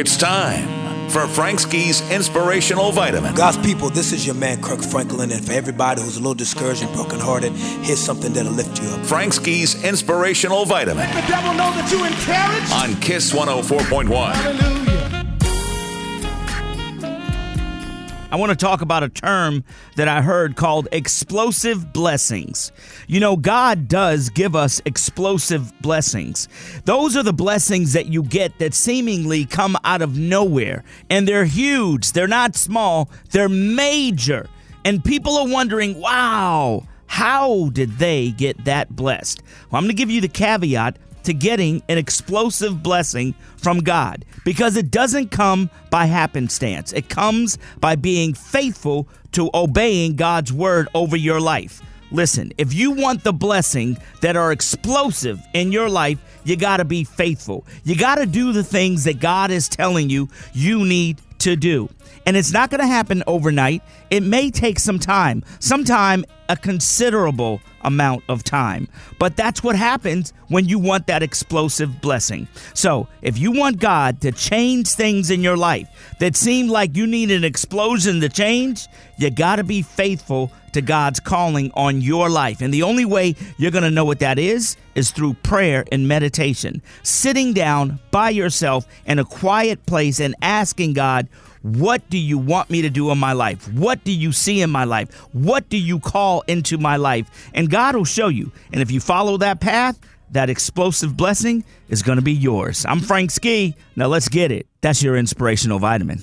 It's time for Frank Ski's Inspirational Vitamin. God's people, this is your man Kirk Franklin, and for everybody who's a little discouraged and brokenhearted, here's something that'll lift you up. Frank Ski's Inspirational Vitamin Let the devil know that you encouraged. on Kiss 104.1. Hallelujah. I want to talk about a term that I heard called explosive blessings. You know, God does give us explosive blessings. Those are the blessings that you get that seemingly come out of nowhere, and they're huge. They're not small, they're major. And people are wondering, wow, how did they get that blessed? Well, I'm going to give you the caveat to getting an explosive blessing from God because it doesn't come by happenstance. It comes by being faithful to obeying God's word over your life. Listen, if you want the blessing that are explosive in your life, you got to be faithful. You got to do the things that God is telling you you need to do. And it's not going to happen overnight. It may take some time, sometime a considerable amount of time. But that's what happens when you want that explosive blessing. So, if you want God to change things in your life that seem like you need an explosion to change, you got to be faithful to God's calling on your life. And the only way you're going to know what that is is through prayer and meditation. Sitting down by yourself in a quiet place and asking God, what do you want me to do in my life? What do you see in my life? What do you call into my life? And God will show you. And if you follow that path, that explosive blessing is going to be yours. I'm Frank Ski. Now let's get it. That's your inspirational vitamin.